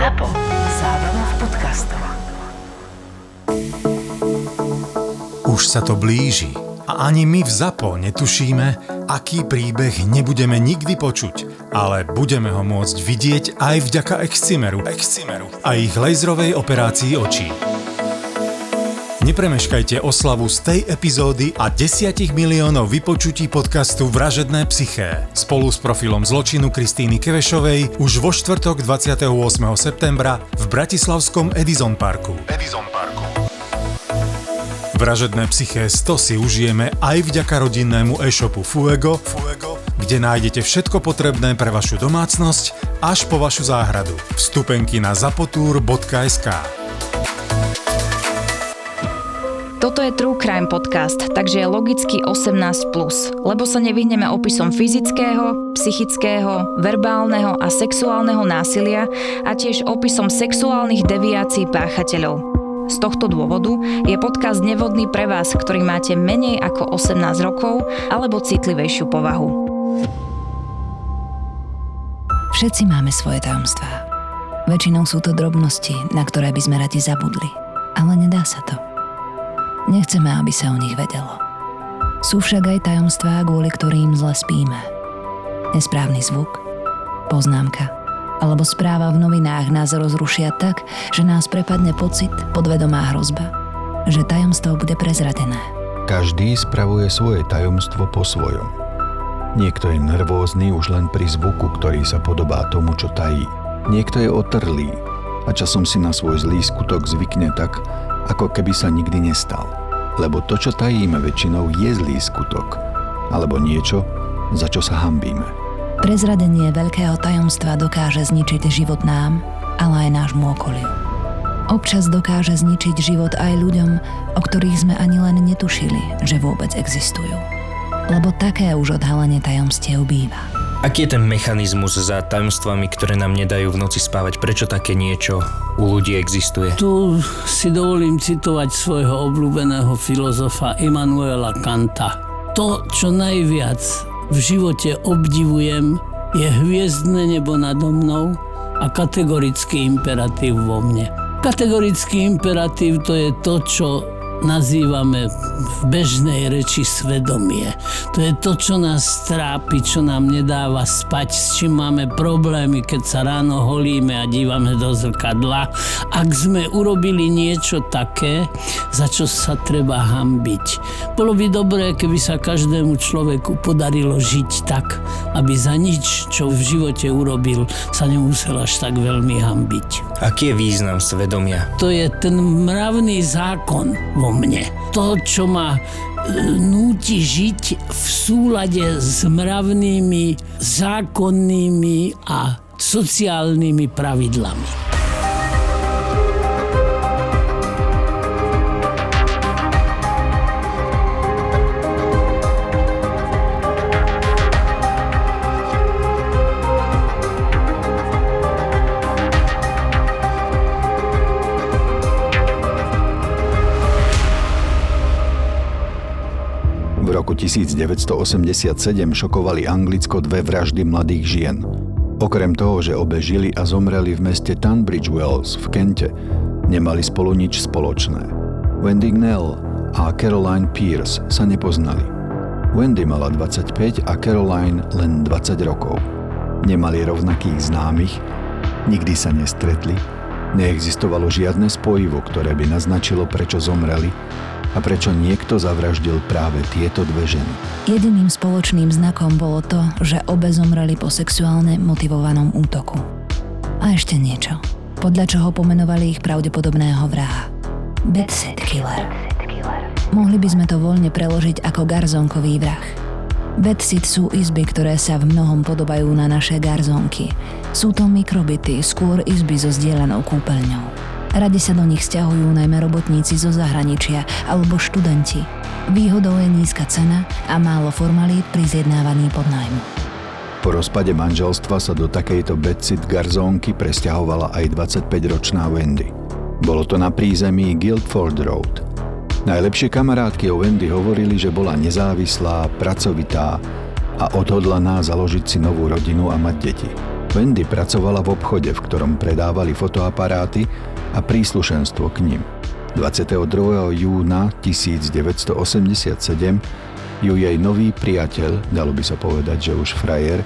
ZAPO. Zábrná v podcastov. Už sa to blíži a ani my v ZAPO netušíme, aký príbeh nebudeme nikdy počuť, ale budeme ho môcť vidieť aj vďaka Excimeru, Excimeru a ich laserovej operácii očí. Nepremeškajte oslavu z tej epizódy a 10 miliónov vypočutí podcastu Vražedné psyché spolu s profilom zločinu Kristýny Kevešovej už vo štvrtok 28. septembra v Bratislavskom Edison Parku. Edison Parku. Vražedné psyché 100 si užijeme aj vďaka rodinnému e-shopu Fuego, Fuego, kde nájdete všetko potrebné pre vašu domácnosť až po vašu záhradu. Vstupenky na zapotúr.sk Toto je True Crime Podcast, takže je logicky 18+, lebo sa nevyhneme opisom fyzického, psychického, verbálneho a sexuálneho násilia a tiež opisom sexuálnych deviácií páchateľov. Z tohto dôvodu je podcast nevhodný pre vás, ktorý máte menej ako 18 rokov alebo citlivejšiu povahu. Všetci máme svoje tajomstvá. Väčšinou sú to drobnosti, na ktoré by sme radi zabudli. Ale nedá sa to. Nechceme, aby sa o nich vedelo. Sú však aj tajomstvá, kvôli ktorým zle spíme. Nesprávny zvuk, poznámka alebo správa v novinách nás rozrušia tak, že nás prepadne pocit, podvedomá hrozba, že tajomstvo bude prezradené. Každý spravuje svoje tajomstvo po svojom. Niekto je nervózny už len pri zvuku, ktorý sa podobá tomu, čo tají. Niekto je otrlý a časom si na svoj zlý skutok zvykne tak, ako keby sa nikdy nestal. Lebo to, čo tajíme väčšinou, je zlý skutok. Alebo niečo, za čo sa hambíme. Prezradenie veľkého tajomstva dokáže zničiť život nám, ale aj nášmu okoliu. Občas dokáže zničiť život aj ľuďom, o ktorých sme ani len netušili, že vôbec existujú. Lebo také už odhalenie tajomstiev býva. Aký je ten mechanizmus za tajomstvami, ktoré nám nedajú v noci spávať? Prečo také niečo u ľudí existuje? Tu si dovolím citovať svojho obľúbeného filozofa Immanuela Kanta. To, čo najviac v živote obdivujem, je hviezdne nebo nado mnou a kategorický imperatív vo mne. Kategorický imperatív to je to, čo nazývame v bežnej reči svedomie. To je to, čo nás trápi, čo nám nedáva spať, s čím máme problémy, keď sa ráno holíme a dívame do zrkadla. Ak sme urobili niečo také, za čo sa treba hambiť. Bolo by dobré, keby sa každému človeku podarilo žiť tak, aby za nič, čo v živote urobil, sa nemusel až tak veľmi hambiť. Aký je význam svedomia? To je ten mravný zákon vo mne. To, čo ma e, núti žiť v súlade s mravnými, zákonnými a sociálnymi pravidlami. 1987 šokovali Anglicko dve vraždy mladých žien. Okrem toho, že obe žili a zomreli v meste Tunbridge Wells v Kente, nemali spolu nič spoločné. Wendy Knell a Caroline Pierce sa nepoznali. Wendy mala 25 a Caroline len 20 rokov. Nemali rovnakých známych, nikdy sa nestretli, neexistovalo žiadne spojivo, ktoré by naznačilo, prečo zomreli a prečo niekto zavraždil práve tieto dve ženy. Jediným spoločným znakom bolo to, že obe zomreli po sexuálne motivovanom útoku. A ešte niečo, podľa čoho pomenovali ich pravdepodobného vraha. Bedsit Killer. Mohli by sme to voľne preložiť ako garzonkový vrah. Bedsit sú izby, ktoré sa v mnohom podobajú na naše garzonky. Sú to mikrobity, skôr izby so zdieľanou kúpeľňou. Radi sa do nich stiahujú najmä robotníci zo zahraničia alebo študenti. Výhodou je nízka cena a málo formalít pri zjednávaní podnájmu. Po rozpade manželstva sa do takejto Betsit garzónky presťahovala aj 25-ročná Wendy. Bolo to na prízemí Guildford Road. Najlepšie kamarátky o Wendy hovorili, že bola nezávislá, pracovitá a odhodlaná založiť si novú rodinu a mať deti. Wendy pracovala v obchode, v ktorom predávali fotoaparáty a príslušenstvo k ním. 22. júna 1987 ju jej nový priateľ, dalo by sa povedať, že už frajer,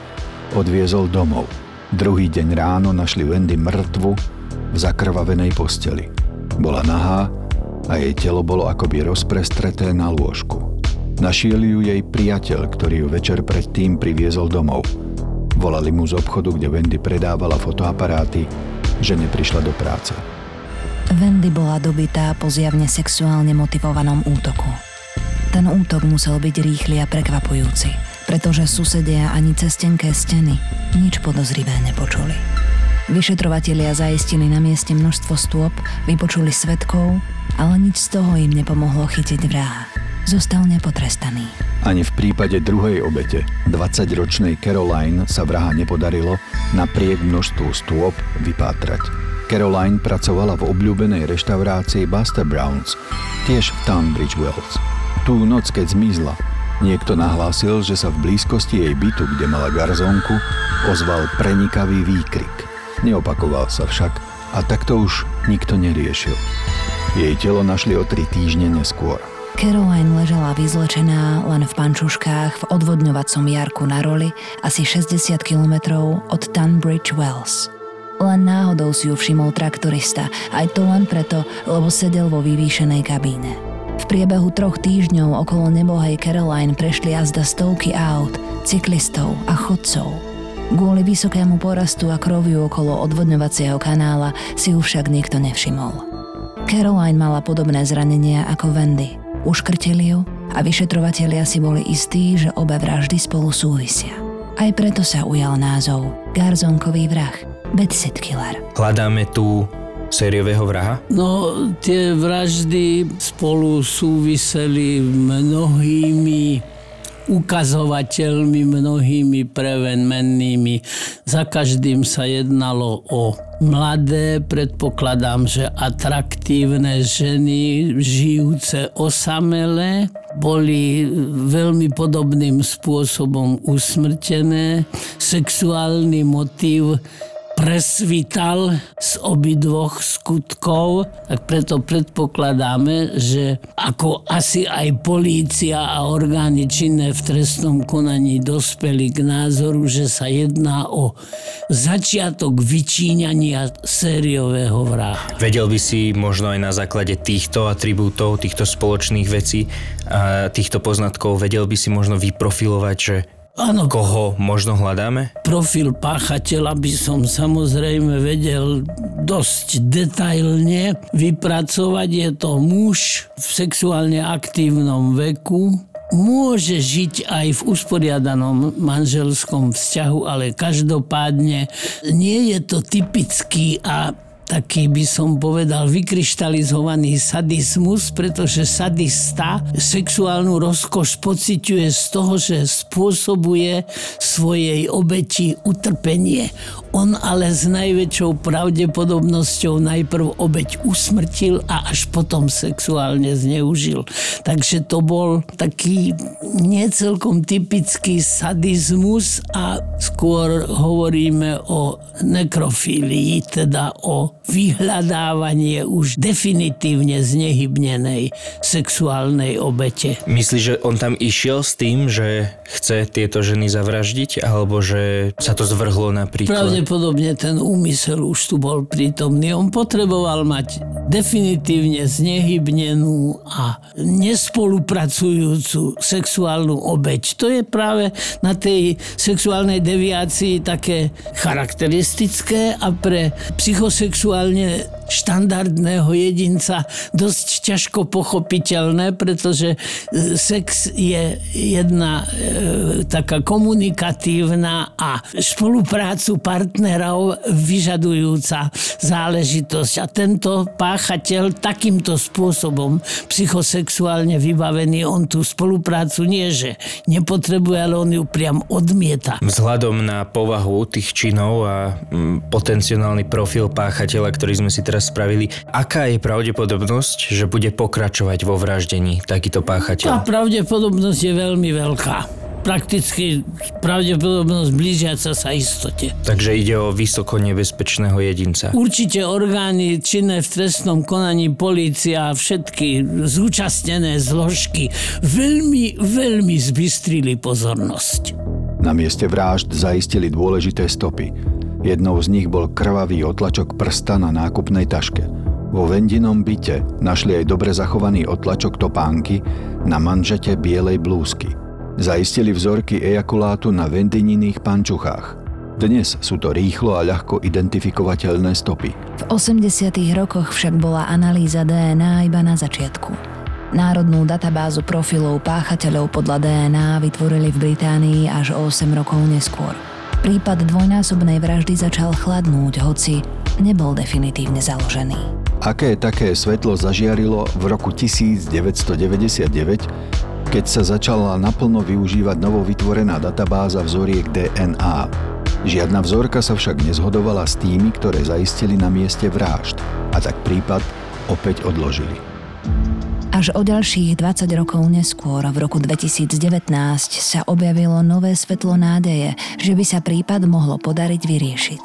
odviezol domov. Druhý deň ráno našli Wendy mŕtvu v zakrvavenej posteli. Bola nahá a jej telo bolo akoby rozprestreté na lôžku. Našiel ju jej priateľ, ktorý ju večer predtým priviezol domov. Volali mu z obchodu, kde Wendy predávala fotoaparáty, že neprišla do práce. Wendy bola dobitá po zjavne sexuálne motivovanom útoku. Ten útok musel byť rýchly a prekvapujúci, pretože susedia ani cez tenké steny nič podozrivé nepočuli. Vyšetrovatelia zaistili na mieste množstvo stôp, vypočuli svetkov, ale nič z toho im nepomohlo chytiť vraha. Zostal nepotrestaný. Ani v prípade druhej obete, 20-ročnej Caroline, sa vraha nepodarilo napriek množstvu stôp vypátrať. Caroline pracovala v obľúbenej reštaurácii Buster Browns, tiež v Tunbridge Wells. Tú noc, keď zmizla, niekto nahlásil, že sa v blízkosti jej bytu, kde mala garzónku, ozval prenikavý výkrik. Neopakoval sa však a takto už nikto neriešil. Jej telo našli o tri týždne neskôr. Caroline ležala vyzlečená len v pančuškách v odvodňovacom jarku na roli asi 60 km od Tunbridge Wells. Len náhodou si ju všimol traktorista, aj to len preto, lebo sedel vo vyvýšenej kabíne. V priebehu troch týždňov okolo nebohej Caroline prešli jazda stovky aut, cyklistov a chodcov. Kvôli vysokému porastu a kroviu okolo odvodňovacieho kanála si ju však nikto nevšimol. Caroline mala podobné zranenia ako Wendy. Uškrtili ju a vyšetrovatelia si boli istí, že obe vraždy spolu súvisia. Aj preto sa ujal názov Garzonkový vrah – Bedsit Killer. Hľadáme tu sériového vraha? No, tie vraždy spolu súviseli mnohými ukazovateľmi, mnohými prevenmennými. Za každým sa jednalo o mladé, predpokladám, že atraktívne ženy, žijúce osamele, boli veľmi podobným spôsobom usmrtené. Sexuálny motív presvítal z obidvoch skutkov, tak preto predpokladáme, že ako asi aj polícia a orgány činné v trestnom konaní dospeli k názoru, že sa jedná o začiatok vyčíňania sériového vraha. Vedel by si možno aj na základe týchto atribútov, týchto spoločných vecí a týchto poznatkov, vedel by si možno vyprofilovať, že Áno, koho možno hľadáme? profil páchateľa by som samozrejme vedel dosť detailne vypracovať. Je to muž v sexuálne aktívnom veku, môže žiť aj v usporiadanom manželskom vzťahu, ale každopádne nie je to typický a taký by som povedal vykryštalizovaný sadizmus, pretože sadista sexuálnu rozkoš pociťuje z toho, že spôsobuje svojej obeti utrpenie. On ale s najväčšou pravdepodobnosťou najprv obeť usmrtil a až potom sexuálne zneužil. Takže to bol taký necelkom typický sadizmus a skôr hovoríme o nekrofílii, teda o vyhľadávanie už definitívne znehybnenej sexuálnej obete. Myslíš, že on tam išiel s tým, že chce tieto ženy zavraždiť, alebo že sa to zvrhlo napríklad? Pravdepodobne ten úmysel už tu bol prítomný. On potreboval mať definitívne znehybnenú a nespolupracujúcu sexuálnu obeť. To je práve na tej sexuálnej deviácii také charakteristické a pre psychosexuálne štandardného jedinca dosť ťažko pochopiteľné, pretože e, sex je jedna e, taká komunikatívna a spoluprácu partnerov vyžadujúca záležitosť. A tento páchateľ takýmto spôsobom psychosexuálne vybavený, on tú spoluprácu nie, že nepotrebuje, ale on ju priam odmieta. Vzhľadom na povahu tých činov a mm, potenciálny profil páchateľa, ktorý sme si teraz spravili, aká je pravdepodobnosť, že bude pokračovať vo vraždení takýto Tá páchateľ? pravdepodobnosť je veľmi veľká. prakticky pravdepodobnosť blížiaca sa istote. Takže ide o vysoko nebezpečného jedinca. Určite orgány činné v trestnom konaní, polícia a všetky zúčastnené zložky veľmi, veľmi zbystrili pozornosť. Na mieste vražd zaistili dôležité stopy. Jednou z nich bol krvavý otlačok prsta na nákupnej taške. Vo Vendinom byte našli aj dobre zachovaný otlačok topánky na manžete bielej blúzky. Zaistili vzorky ejakulátu na Vendininých pančuchách. Dnes sú to rýchlo a ľahko identifikovateľné stopy. V 80. rokoch však bola analýza DNA iba na začiatku. Národnú databázu profilov páchateľov podľa DNA vytvorili v Británii až o 8 rokov neskôr. Prípad dvojnásobnej vraždy začal chladnúť, hoci nebol definitívne založený. Aké také svetlo zažiarilo v roku 1999, keď sa začala naplno využívať novovytvorená databáza vzoriek DNA. Žiadna vzorka sa však nezhodovala s tými, ktoré zaistili na mieste vražd a tak prípad opäť odložili. Až o ďalších 20 rokov neskôr, v roku 2019, sa objavilo nové svetlo nádeje, že by sa prípad mohlo podariť vyriešiť.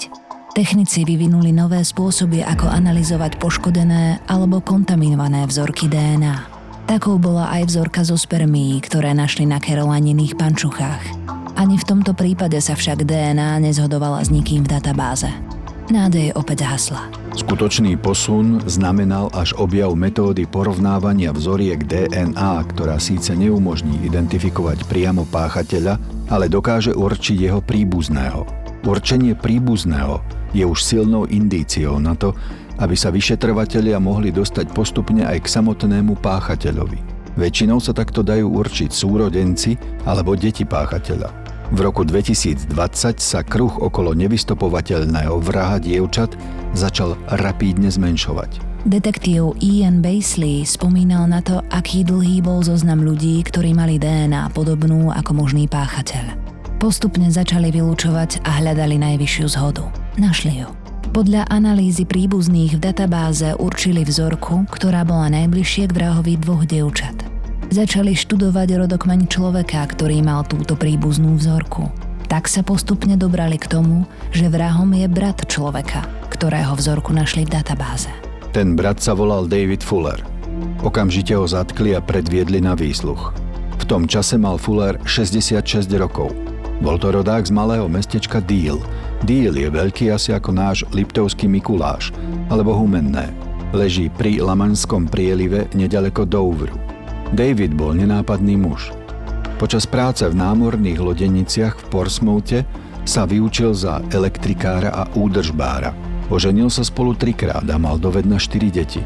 Technici vyvinuli nové spôsoby, ako analyzovať poškodené alebo kontaminované vzorky DNA. Takou bola aj vzorka zo spermií, ktoré našli na Carolininých pančuchách. Ani v tomto prípade sa však DNA nezhodovala s nikým v databáze. Nádej opäť hasla. Skutočný posun znamenal až objav metódy porovnávania vzoriek DNA, ktorá síce neumožní identifikovať priamo páchateľa, ale dokáže určiť jeho príbuzného. Určenie príbuzného je už silnou indíciou na to, aby sa vyšetrovatelia mohli dostať postupne aj k samotnému páchateľovi. Väčšinou sa takto dajú určiť súrodenci alebo deti páchateľa. V roku 2020 sa kruh okolo nevystopovateľného vraha dievčat začal rapídne zmenšovať. Detektív Ian Basley spomínal na to, aký dlhý bol zoznam ľudí, ktorí mali DNA podobnú ako možný páchateľ. Postupne začali vylúčovať a hľadali najvyššiu zhodu. Našli ju. Podľa analýzy príbuzných v databáze určili vzorku, ktorá bola najbližšie k vrahovi dvoch dievčat. Začali študovať rodokmeň človeka, ktorý mal túto príbuznú vzorku. Tak sa postupne dobrali k tomu, že vrahom je brat človeka, ktorého vzorku našli v databáze. Ten brat sa volal David Fuller. Okamžite ho zatkli a predviedli na výsluch. V tom čase mal Fuller 66 rokov. Bol to rodák z malého mestečka Deal. Deal je veľký asi ako náš Liptovský Mikuláš, alebo Humenné. Leží pri Lamanskom prielive nedaleko Douvru. David bol nenápadný muž. Počas práce v námorných lodeniciach v Portsmouthe sa vyučil za elektrikára a údržbára. Oženil sa spolu trikrát a mal dovedna štyri deti.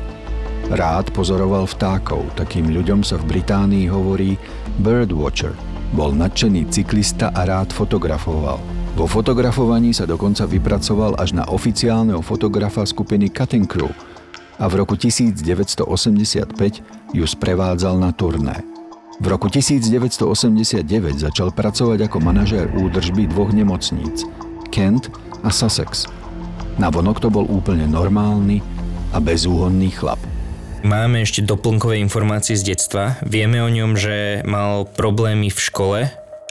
Rád pozoroval vtákov, takým ľuďom sa v Británii hovorí birdwatcher. Bol nadšený cyklista a rád fotografoval. Vo fotografovaní sa dokonca vypracoval až na oficiálneho fotografa skupiny Cutting Crew a v roku 1985 ju sprevádzal na turné. V roku 1989 začal pracovať ako manažér údržby dvoch nemocníc Kent a Sussex. Navonok to bol úplne normálny a bezúhonný chlap. Máme ešte doplnkové informácie z detstva. Vieme o ňom, že mal problémy v škole,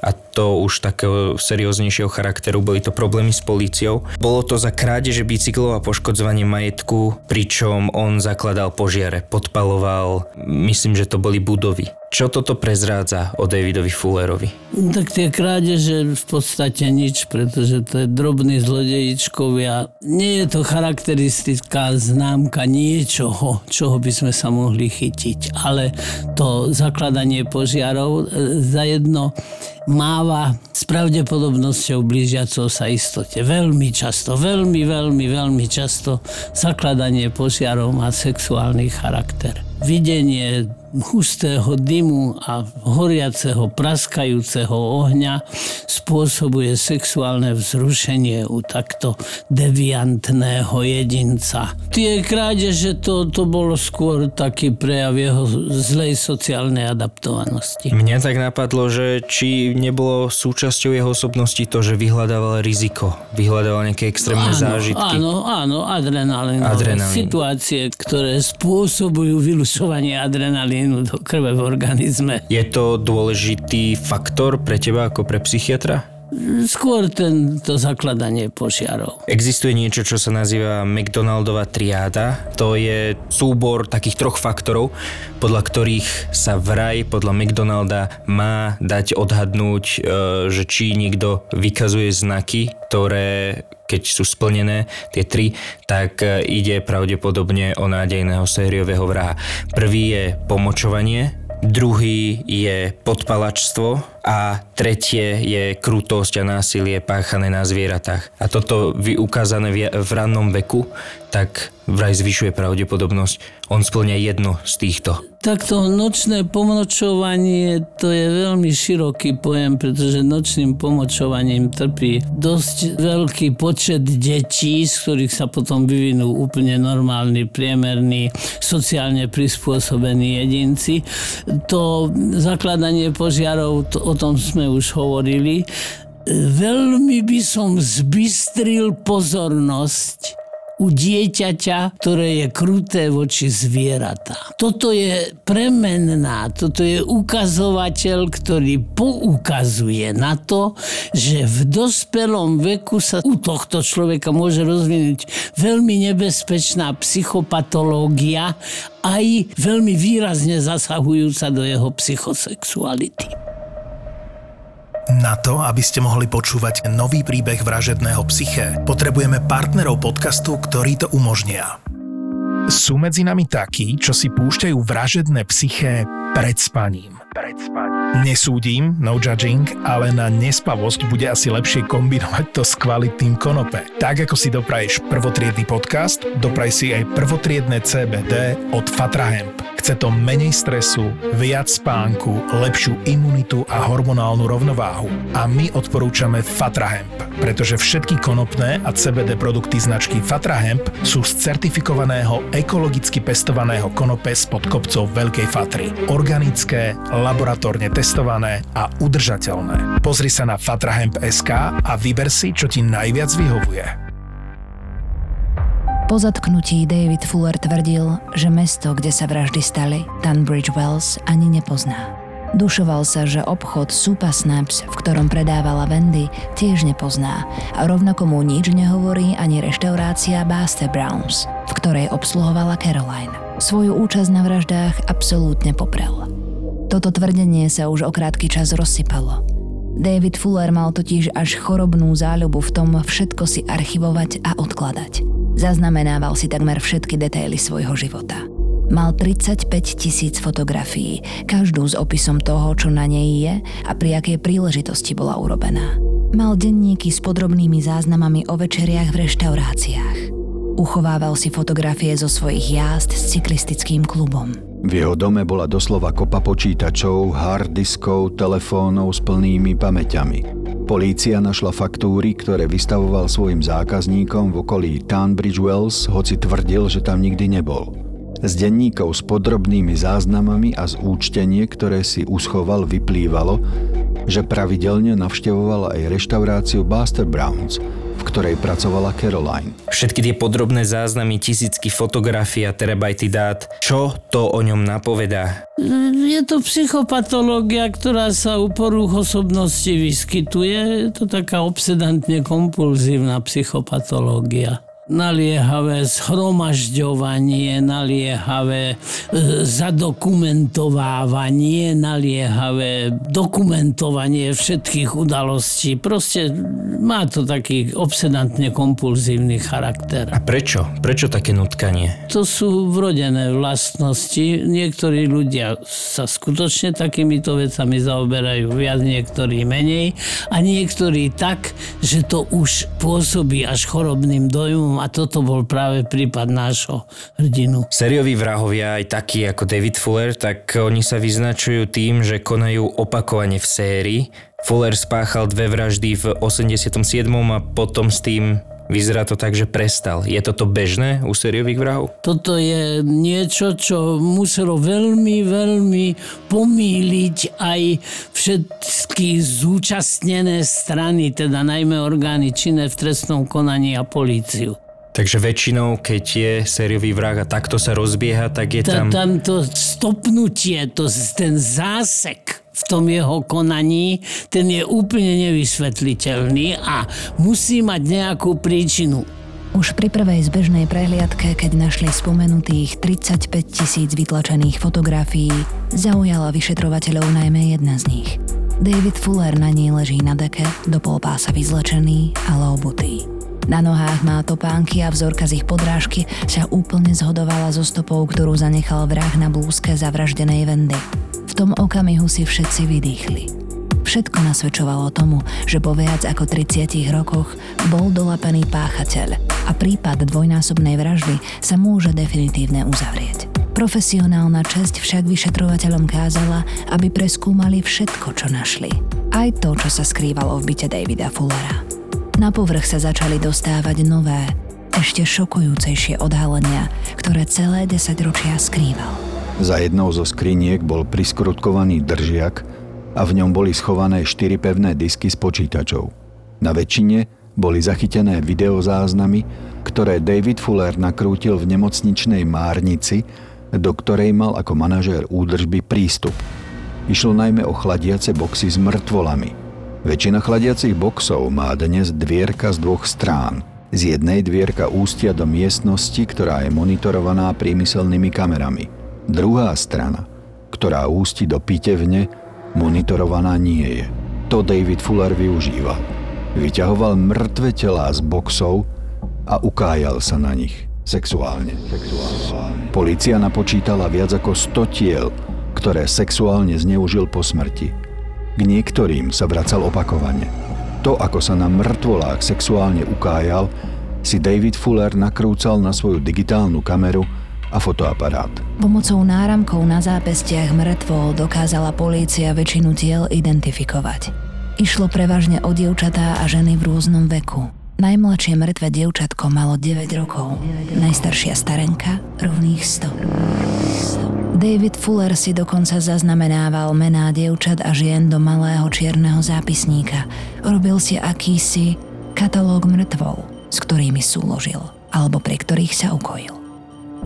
a to už takého serióznejšieho charakteru, boli to problémy s políciou. Bolo to za krádeže bicyklov a poškodzovanie majetku, pričom on zakladal požiare, podpaloval, myslím, že to boli budovy. Čo toto prezrádza o Davidovi Fullerovi? Tak tie krádeže v podstate nič, pretože to je drobný zlodejičkovia. Nie je to charakteristická známka niečoho, čoho by sme sa mohli chytiť. Ale to zakladanie požiarov e, za jedno máva s pravdepodobnosťou blížiacou sa istote. Veľmi často, veľmi, veľmi, veľmi často zakladanie požiarov má sexuálny charakter. Videnie hustého dymu a horiaceho, praskajúceho ohňa spôsobuje sexuálne vzrušenie u takto deviantného jedinca. Tie krádeže to, to bolo skôr taký prejav jeho zlej sociálnej adaptovanosti. Mňa tak napadlo, že či nebolo súčasťou jeho osobnosti to, že vyhľadával riziko, vyhľadával nejaké extrémne áno, zážitky. Áno, áno. Adrenalín. Situácie, ktoré spôsobujú vylučovanie adrenalínu do krve v organizme. Je to dôležitý faktor pre teba ako pre psychiatra? Skôr tento zakladanie požiarov. Existuje niečo, čo sa nazýva McDonaldová triáda. To je súbor takých troch faktorov, podľa ktorých sa vraj podľa McDonalda má dať odhadnúť, e, že či niekto vykazuje znaky, ktoré keď sú splnené tie tri, tak e, ide pravdepodobne o nádejného sériového vraha. Prvý je pomočovanie, druhý je podpalačstvo a tretie je krutosť a násilie páchané na zvieratách. A toto ukázané v rannom veku, tak vraj zvyšuje pravdepodobnosť. On splňa jedno z týchto. Takto nočné pomočovanie to je veľmi široký pojem, pretože nočným pomočovaním trpí dosť veľký počet detí, z ktorých sa potom vyvinú úplne normálni, priemerní, sociálne prispôsobení jedinci. To zakladanie požiarov, to, o tom sme už hovorili. Veľmi by som zbystril pozornosť u dieťaťa, ktoré je kruté voči zvieratá. Toto je premenná, toto je ukazovateľ, ktorý poukazuje na to, že v dospelom veku sa u tohto človeka môže rozvinúť veľmi nebezpečná psychopatológia, aj veľmi výrazne zasahujúca do jeho psychosexuality. Na to, aby ste mohli počúvať nový príbeh vražedného psyché, potrebujeme partnerov podcastu, ktorí to umožnia. Sú medzi nami takí, čo si púšťajú vražedné psyché pred spaním. Pred spaním. Nesúdim, no judging, ale na nespavosť bude asi lepšie kombinovať to s kvalitným konope. Tak ako si dopraješ prvotriedny podcast, dopraj si aj prvotriedne CBD od Fatra Hemp. Chce to menej stresu, viac spánku, lepšiu imunitu a hormonálnu rovnováhu. A my odporúčame Fatra Hemp, pretože všetky konopné a CBD produkty značky Fatra Hemp sú z certifikovaného ekologicky pestovaného konope spod kopcov Veľkej Fatry. Organické, laboratórne testované a udržateľné. Pozri sa na fatrahemp.sk a vyber si, čo ti najviac vyhovuje. Po zatknutí David Fuller tvrdil, že mesto, kde sa vraždy stali, Tunbridge Wells, ani nepozná. Dušoval sa, že obchod Super Snaps, v ktorom predávala Wendy, tiež nepozná a rovnako mu nič nehovorí ani reštaurácia Baster Browns, v ktorej obsluhovala Caroline. Svoju účasť na vraždách absolútne poprel. Toto tvrdenie sa už o krátky čas rozsypalo. David Fuller mal totiž až chorobnú záľubu v tom všetko si archivovať a odkladať. Zaznamenával si takmer všetky detaily svojho života. Mal 35 tisíc fotografií, každú s opisom toho, čo na nej je a pri akej príležitosti bola urobená. Mal denníky s podrobnými záznamami o večeriach v reštauráciách. Uchovával si fotografie zo svojich jazd s cyklistickým klubom. V jeho dome bola doslova kopa počítačov, harddiskov, telefónov s plnými pamäťami. Polícia našla faktúry, ktoré vystavoval svojim zákazníkom v okolí Tunbridge Wells, hoci tvrdil, že tam nikdy nebol. Z denníkov s podrobnými záznamami a z účtenie, ktoré si uschoval, vyplývalo, že pravidelne navštevoval aj reštauráciu Buster Browns, v ktorej pracovala Caroline. Všetky tie podrobné záznamy, tisícky fotografií a terabajty dát, čo to o ňom napovedá? Je to psychopatológia, ktorá sa u poruch osobnosti vyskytuje. Je to taká obsedantne kompulzívna psychopatológia naliehavé schromažďovanie, naliehavé e, zadokumentovávanie, naliehavé dokumentovanie všetkých udalostí. Proste má to taký obsedantne kompulzívny charakter. A prečo? Prečo také nutkanie? To sú vrodené vlastnosti. Niektorí ľudia sa skutočne takýmito vecami zaoberajú viac, niektorí menej a niektorí tak, že to už pôsobí až chorobným dojmom a toto bol práve prípad nášho hrdinu. Serioví vrahovia, aj takí ako David Fuller, tak oni sa vyznačujú tým, že konajú opakovane v sérii. Fuller spáchal dve vraždy v 87. a potom s tým Vyzerá to tak, že prestal. Je toto bežné u sériových vrahov? Toto je niečo, čo muselo veľmi, veľmi pomýliť aj všetky zúčastnené strany, teda najmä orgány činné v trestnom konaní a políciu. Takže väčšinou, keď je sériový vrah a takto sa rozbieha, tak je Ta, tam... tam to stopnutie, to, ten zásek v tom jeho konaní, ten je úplne nevysvetliteľný a musí mať nejakú príčinu. Už pri prvej zbežnej prehliadke, keď našli spomenutých 35 tisíc vytlačených fotografií, zaujala vyšetrovateľov najmä jedna z nich. David Fuller na nej leží na deke, do polpása vyzlečený, ale obutý. Na nohách má topánky a vzorka z ich podrážky sa úplne zhodovala so stopou, ktorú zanechal vrah na blúzke zavraždenej Vendy. V tom okamihu si všetci vydýchli. Všetko nasvedčovalo tomu, že po viac ako 30 rokoch bol dolapený páchateľ a prípad dvojnásobnej vraždy sa môže definitívne uzavrieť. Profesionálna česť však vyšetrovateľom kázala, aby preskúmali všetko, čo našli. Aj to, čo sa skrývalo v byte Davida Fullera. Na povrch sa začali dostávať nové, ešte šokujúcejšie odhalenia, ktoré celé 10 ročia skrýval. Za jednou zo skriniek bol priskrutkovaný držiak a v ňom boli schované štyri pevné disky s počítačov. Na väčšine boli zachytené videozáznamy, ktoré David Fuller nakrútil v nemocničnej márnici, do ktorej mal ako manažér údržby prístup. Išlo najmä o chladiace boxy s mŕtvolami. Väčšina chladiacich boxov má dnes dvierka z dvoch strán. Z jednej dvierka ústia do miestnosti, ktorá je monitorovaná priemyselnými kamerami. Druhá strana, ktorá ústi do pitevne, monitorovaná nie je. To David Fuller využíval. Vyťahoval mŕtve telá z boxov a ukájal sa na nich sexuálne. Polícia napočítala viac ako 100 tiel, ktoré sexuálne zneužil po smrti. K niektorým sa vracal opakovane. To, ako sa na mŕtvolách sexuálne ukájal, si David Fuller nakrúcal na svoju digitálnu kameru a fotoaparát. Pomocou náramkov na zápestiach mŕtvol dokázala polícia väčšinu tiel identifikovať. Išlo prevažne o dievčatá a ženy v rôznom veku. Najmladšie mŕtve dievčatko malo 9 rokov, najstaršia starenka rovných 100. David Fuller si dokonca zaznamenával mená dievčat a žien do malého čierneho zápisníka. Robil si akýsi katalóg mŕtvol, s ktorými súložil, alebo pri ktorých sa ukojil.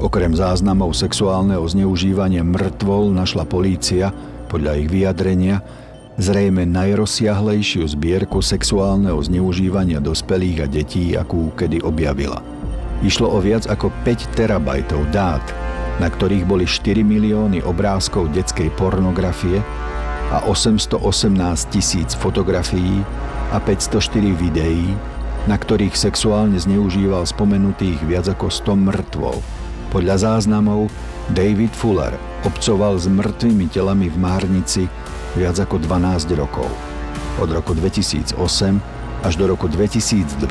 Okrem záznamov sexuálneho zneužívania mŕtvol našla polícia, podľa ich vyjadrenia, zrejme najrozsiahlejšiu zbierku sexuálneho zneužívania dospelých a detí, akú kedy objavila. Išlo o viac ako 5 terabajtov dát, na ktorých boli 4 milióny obrázkov detskej pornografie a 818 tisíc fotografií a 504 videí, na ktorých sexuálne zneužíval spomenutých viac ako 100 mŕtvol. Podľa záznamov David Fuller obcoval s mŕtvými telami v Márnici viac ako 12 rokov. Od roku 2008 až do roku 2020,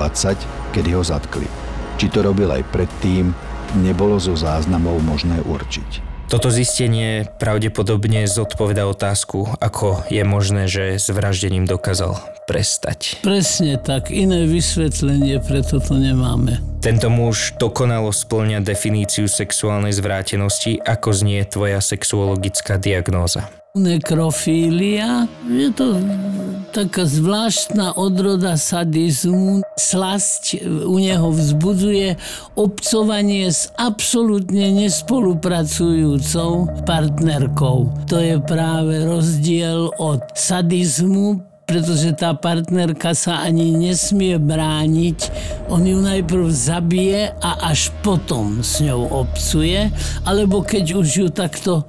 kedy ho zatkli. Či to robil aj predtým, nebolo zo záznamov možné určiť. Toto zistenie pravdepodobne zodpoveda otázku, ako je možné, že s vraždením dokázal prestať. Presne tak, iné vysvetlenie pre toto nemáme. Tento muž dokonalo splňa definíciu sexuálnej zvrátenosti, ako znie tvoja sexuologická diagnóza. Nekrofília je to taká zvláštna odroda sadizmu. Slasť u neho vzbudzuje obcovanie s absolútne nespolupracujúcou partnerkou. To je práve rozdiel od sadizmu, pretože tá partnerka sa ani nesmie brániť. On ju najprv zabije a až potom s ňou obcuje, alebo keď už ju takto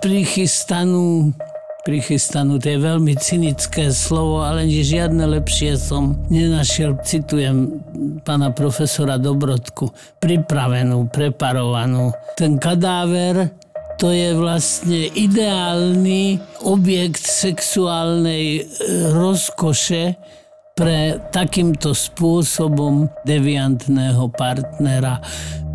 prichystanú prichystanú, to je veľmi cynické slovo, ale žiadne lepšie som nenašiel. Citujem pána profesora Dobrodku. Pripravenú, preparovanú. Ten kadáver to je vlastne ideálny objekt sexuálnej e, rozkoše pre takýmto spôsobom deviantného partnera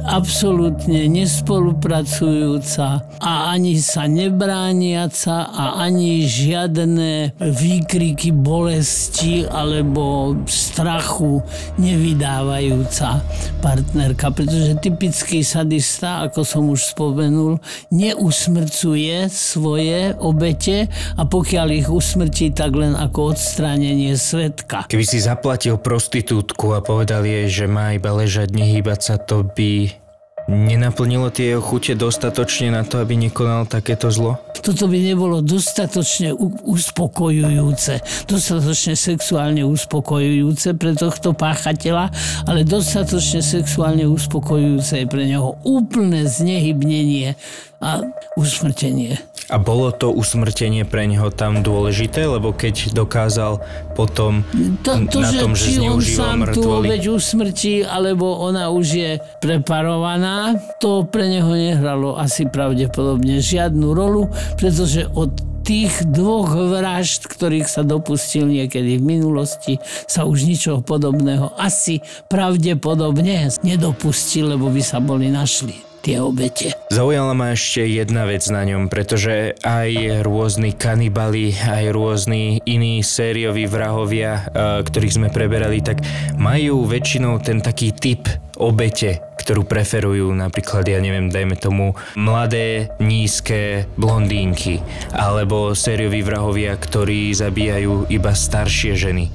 absolútne nespolupracujúca a ani sa nebrániaca a ani žiadne výkriky bolesti alebo strachu nevydávajúca partnerka, pretože typický sadista, ako som už spomenul, neusmrcuje svoje obete a pokiaľ ich usmrtí, tak len ako odstránenie svetka. Keby si zaplatil prostitútku a povedal jej, že má iba ležať, nehýbať sa, to by nenaplnilo tie jeho chute dostatočne na to, aby nekonal takéto zlo? Toto by nebolo dostatočne uspokojujúce, dostatočne sexuálne uspokojujúce pre tohto páchateľa, ale dostatočne sexuálne uspokojujúce je pre neho úplné znehybnenie a usmrtenie. A bolo to usmrtenie pre neho tam dôležité, lebo keď dokázal potom To, to na že tom, že či on sám tú mŕtvoly. obeď usmrtí, alebo ona už je preparovaná, to pre neho nehralo asi pravdepodobne žiadnu rolu, pretože od tých dvoch vražd, ktorých sa dopustil niekedy v minulosti, sa už ničoho podobného asi pravdepodobne nedopustil, lebo by sa boli našli tie obete. Zaujala ma ešte jedna vec na ňom, pretože aj rôzni kanibali, aj rôzni iní sérioví vrahovia, eh, ktorých sme preberali, tak majú väčšinou ten taký typ obete, ktorú preferujú napríklad, ja neviem, dajme tomu mladé, nízke blondínky alebo sérioví vrahovia, ktorí zabíjajú iba staršie ženy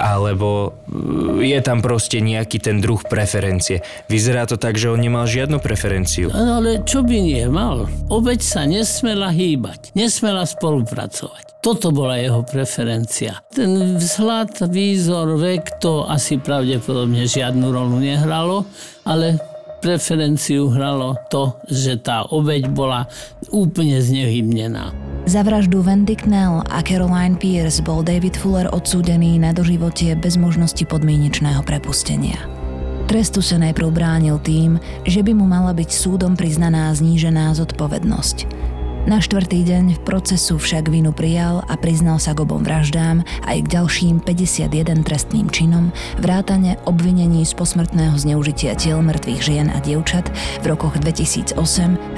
alebo eh, je tam proste nejaký ten druh preferencie. Vyzerá to tak, že on nemal žiadnu preferenciu. No ale čo by nie mal? Obeď sa nesmela hýbať, nesmela spolupracovať. Toto bola jeho preferencia. Ten vzhľad, výzor, vek, to asi pravdepodobne žiadnu rolu nehralo, ale preferenciu hralo to, že tá obeď bola úplne znehybnená. Za vraždu Wendy Knell a Caroline Pierce bol David Fuller odsúdený na doživotie bez možnosti podmienečného prepustenia. Trestu sa najprv bránil tým, že by mu mala byť súdom priznaná znížená zodpovednosť. Na štvrtý deň v procesu však vinu prijal a priznal sa k obom vraždám aj k ďalším 51 trestným činom, vrátane obvinení z posmrtného zneužitia tiel mŕtvych žien a dievčat v rokoch 2008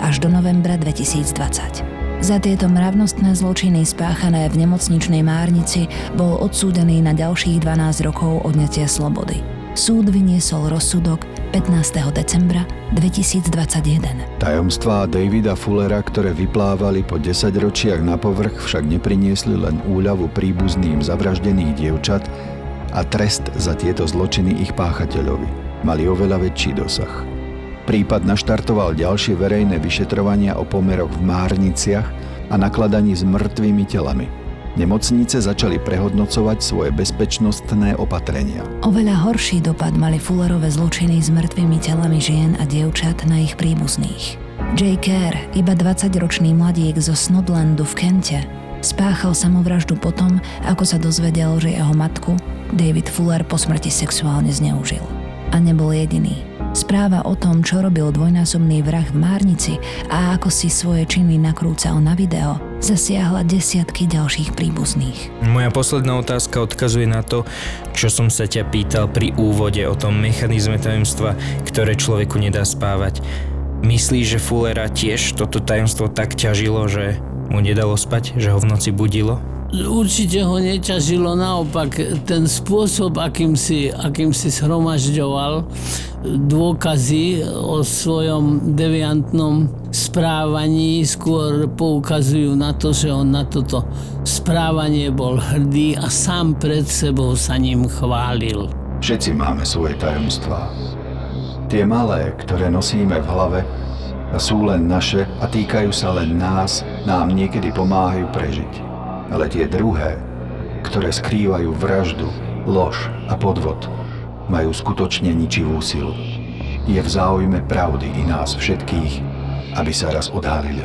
až do novembra 2020. Za tieto mravnostné zločiny spáchané v nemocničnej márnici bol odsúdený na ďalších 12 rokov odňatia slobody. Súd vyniesol rozsudok 15. decembra 2021. Tajomstvá Davida Fullera, ktoré vyplávali po 10 ročiach na povrch, však nepriniesli len úľavu príbuzným zavraždených dievčat a trest za tieto zločiny ich páchateľovi. Mali oveľa väčší dosah. Prípad naštartoval ďalšie verejné vyšetrovania o pomeroch v márniciach a nakladaní s mŕtvými telami. Nemocnice začali prehodnocovať svoje bezpečnostné opatrenia. Oveľa horší dopad mali Fullerové zločiny s mŕtvými telami žien a dievčat na ich príbuzných. Jay Kerr, iba 20-ročný mladík zo Snodlandu v Kente, spáchal samovraždu potom, ako sa dozvedel, že jeho matku David Fuller po smrti sexuálne zneužil. A nebol jediný. Správa o tom, čo robil dvojnásobný vrah v Márnici a ako si svoje činy nakrúcal na video, zasiahla desiatky ďalších príbuzných. Moja posledná otázka odkazuje na to, čo som sa ťa pýtal pri úvode o tom mechanizme tajomstva, ktoré človeku nedá spávať. Myslíš, že Fullera tiež toto tajomstvo tak ťažilo, že mu nedalo spať, že ho v noci budilo? Určite ho neťažilo, naopak ten spôsob, akým si, akým si zhromažďoval dôkazy o svojom deviantnom správaní skôr poukazujú na to, že on na toto správanie bol hrdý a sám pred sebou sa ním chválil. Všetci máme svoje tajomstvá. Tie malé, ktoré nosíme v hlave, sú len naše a týkajú sa len nás, nám niekedy pomáhajú prežiť. Ale tie druhé, ktoré skrývajú vraždu, lož a podvod, majú skutočne ničivú silu. Je v záujme pravdy i nás všetkých, aby sa raz odhalili.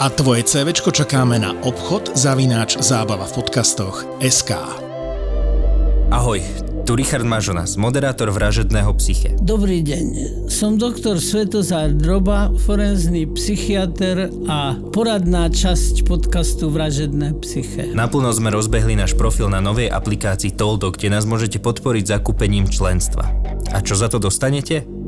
A tvoje CVčko čakáme na obchod zavináč zábava v podcastoch SK. Ahoj, tu Richard Mažonas, moderátor vražedného psyche. Dobrý deň, som doktor Svetozár Droba, forenzný psychiatr a poradná časť podcastu Vražedné psyche. Naplno sme rozbehli náš profil na novej aplikácii Toldo, kde nás môžete podporiť zakúpením členstva. A čo za to dostanete?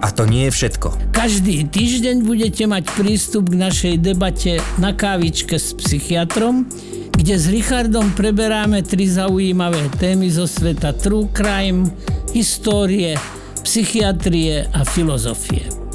A to nie je všetko. Každý týždeň budete mať prístup k našej debate na kávičke s psychiatrom, kde s Richardom preberáme tri zaujímavé témy zo sveta true crime, histórie, psychiatrie a filozofie.